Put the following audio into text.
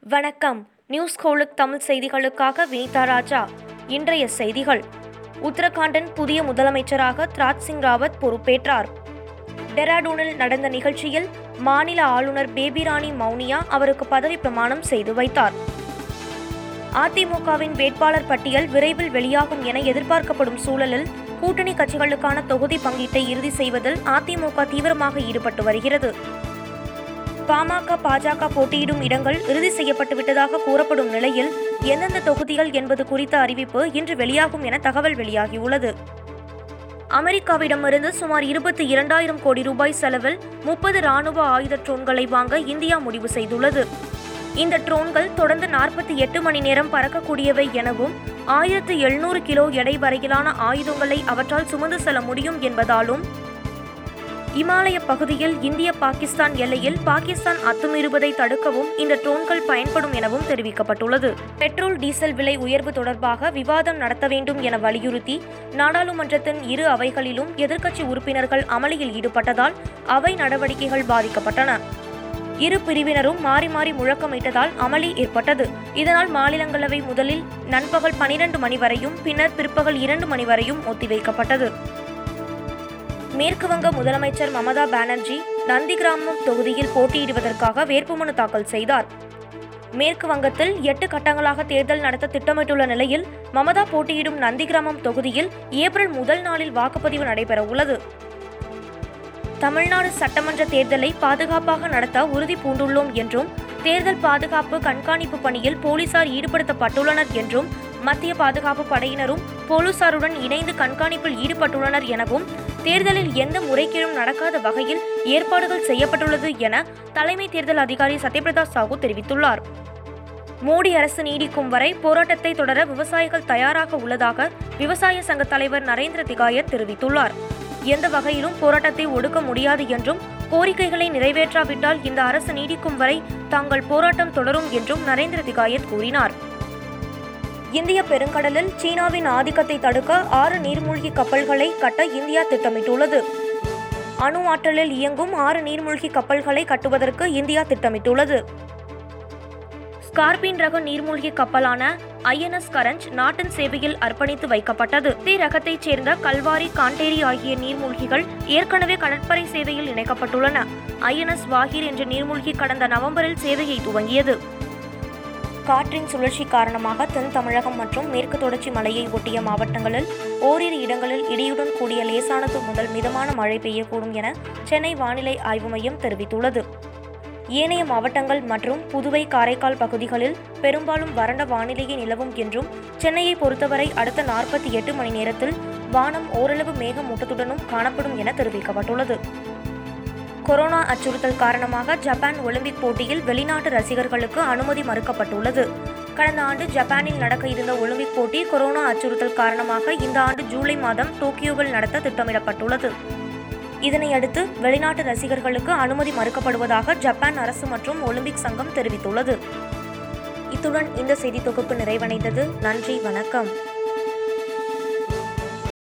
வணக்கம். நியூஸ் கோலுக் தமிழ் செய்திகளுக்காக வினிதா ராஜா. இன்றைய செய்திகள். உத்தரகாண்டின் புதிய முதலமைச்சராக திராஜ் சிங் ராவத் பொறுப்பேற்றார். டெராடூனில் நடந்த நிகழ்ச்சியில் மாநில ஆளுநர் பேபிராணி மௌனியா அவருக்கு பதவி பிரமாணம் செய்து வைத்தார். அதிமுகவின் வேட்பாளர் பட்டியல் விரைவில் வெளியாகும் என எதிர்பார்க்கப்படும் சூழலில் கூட்டணி கட்சிகளுக்கான தொகுதி பங்கீட்டை இறுதி செய்வதில் அதிமுக தீவிரமாக ஈடுபட்டு வருகிறது. பாமக பாஜக போட்டியிடும் இடங்கள் இறுதி செய்யப்பட்டு விட்டதாக கூறப்படும் நிலையில் எந்தெந்த தொகுதிகள் என்பது குறித்த அறிவிப்பு இன்று வெளியாகும் என தகவல் வெளியாகியுள்ளது. அமெரிக்காவிடமிருந்து சுமார் இருபத்தி இரண்டாயிரம் கோடி ரூபாய் செலவில் முப்பது ராணுவ ஆயுத ட்ரோன்களை வாங்க இந்தியா முடிவு செய்துள்ளது. இந்த ட்ரோன்கள் தொடர்ந்து நாற்பத்தி எட்டு மணி நேரம் பறக்கக்கூடியவை எனவும் ஆயிரத்து எழுநூறு கிலோ எடை வரையிலான ஆயுதங்களை அவற்றால் சுமந்து செல்ல முடியும் என்பதாலும் இமாலய பகுதியில் இந்திய பாகிஸ்தான் எல்லையில் பாகிஸ்தான் அத்துமீறுவதை தடுக்கவும் இந்த ட்ரோன்கள் பயன்படும் எனவும் தெரிவிக்கப்பட்டுள்ளது. பெட்ரோல் டீசல் விலை உயர்வு தொடர்பாக விவாதம் நடத்த வேண்டும் என வலியுறுத்தி நாடாளுமன்றத்தின் இரு அவைகளிலும் எதிர்க்கட்சி உறுப்பினர்கள் அமளியில் ஈடுபட்டதால் அவை நடவடிக்கைகள் பாதிக்கப்பட்டன. இரு பிரிவினரும் மாறி மாறி முழக்கமிட்டதால் அமளி ஏற்பட்டது. இதனால் மாநிலங்களவை முதலில் நண்பகல் பனிரெண்டு மணி வரையும் பின்னர் பிற்பகல் இரண்டு மணி வரையும் ஒத்திவைக்கப்பட்டது. மேற்குவங்க முதலமைச்சர் மமதா பானர்ஜி நந்திகிராமம் தொகுதியில் போட்டியிடுவதற்காக வேட்புமனு தாக்கல் செய்தார். மேற்கு வங்கத்தில் எட்டு கட்டங்களாக தேர்தல் நடத்த திட்டமிட்டுள்ள நிலையில் மமதா போட்டியிடும் நந்திகிராமம் தொகுதியில் ஏப்ரல் முதல் நாளில் வாக்குப்பதிவு நடைபெற உள்ளது. தமிழ்நாடு சட்டமன்ற தேர்தலை பாதுகாப்பாக நடத்த உறுதி பூண்டுள்ளோம் என்றும் தேர்தல் பாதுகாப்பு கண்காணிப்பு பணியில் போலீசார் ஈடுபடுத்தப்பட்டுள்ளனர் என்றும் மத்திய பாதுகாப்பு படையினரும் போலீசாருடன் இணைந்து கண்காணிப்பில் ஈடுபட்டுள்ளனர் எனவும் தேர்தலில் எந்த முறைகேடும் நடக்காத வகையில் ஏற்பாடுகள் செய்யப்பட்டுள்ளது என தலைமை தேர்தல் அதிகாரி சத்யபிரதா சாஹூ தெரிவித்துள்ளார். மோடி அரசு நீடிக்கும் வரை போராட்டத்தை தொடர விவசாயிகள் தயாராக உள்ளதாக விவசாய சங்க தலைவர் நரேந்திர திகாயத் தெரிவித்துள்ளார். எந்த வகையிலும் போராட்டத்தை ஒடுக்க முடியாது என்றும் கோரிக்கைகளை நிறைவேற்றாவிட்டால் இந்த அரசு நீடிக்கும் வரை தாங்கள் போராட்டம் தொடரும் என்றும் நரேந்திர திகாயத் கூறினார். இந்திய பெருங்கடலில் சீனாவின் ஆதிக்கத்தை தடுக்க ஆறு நீர்மூழ்கி கப்பல்களை கட்ட இந்தியா திட்டமிட்டுள்ளது. அணு ஆற்றலில் இயங்கும் ஆறு நீர்மூழ்கி கப்பல்களை கட்டுவதற்கு இந்தியா திட்டமிட்டுள்ளது. ஸ்கார்பின் ரக நீர்மூழ்கி கப்பலான ஐஎன்எஸ் கரஞ்ச் நாட்டின் சேவையில் அர்ப்பணித்து வைக்கப்பட்டது. தி ரகத்தைச் சேர்ந்த கல்வாரி காண்டேரி ஆகிய நீர்மூழ்கிகள் ஏற்கனவே கடற்படை சேவையில் இணைக்கப்பட்டுள்ளன. ஐஎன்எஸ் வாகிர் என்ற நீர்மூழ்கி கடந்த நவம்பரில் சேவையை துவங்கியது. காற்றின் சுழற்சி காரணமாக தென் தமிழகம் மற்றும் மேற்கு தொடர்ச்சி மலையை ஒட்டிய மாவட்டங்களில் ஓரிரு இடங்களில் இடியுடன் கூடிய லேசானது முதல் மிதமான மழை பெய்யக்கூடும் என சென்னை வானிலை ஆய்வு மையம் தெரிவித்துள்ளது. ஏனைய மாவட்டங்கள் மற்றும் புதுவை காரைக்கால் பகுதிகளில் பெரும்பாலும் வறண்ட வானிலையே நிலவும் என்றும் சென்னையை பொறுத்தவரை அடுத்த நாற்பத்தி எட்டு மணி நேரத்தில் வானம் ஓரளவு மேகமூட்டத்துடனும் காணப்படும் என தெரிவிக்கப்பட்டுள்ளது. கொரோனா அச்சுறுத்தல் காரணமாக ஜப்பான் ஒலிம்பிக் போட்டியில் வெளிநாட்டு ரசிகர்களுக்கு அனுமதி மறுக்கப்பட்டுள்ளது. கடந்த ஆண்டு ஜப்பானில் நடக்க இருந்த ஒலிம்பிக் போட்டி கொரோனா அச்சுறுத்தல் காரணமாக இந்த ஆண்டு ஜூலை மாதம் டோக்கியோவில் நடத்த திட்டமிடப்பட்டுள்ளது. இதனையடுத்து வெளிநாட்டு ரசிகர்களுக்கு அனுமதி மறுக்கப்படுவதாக ஜப்பான் அரசு மற்றும் ஒலிம்பிக் சங்கம் தெரிவித்துள்ளது. இத்துடன் இந்த செய்தி தொகுப்பு நிறைவடைந்தது. நன்றி வணக்கம்.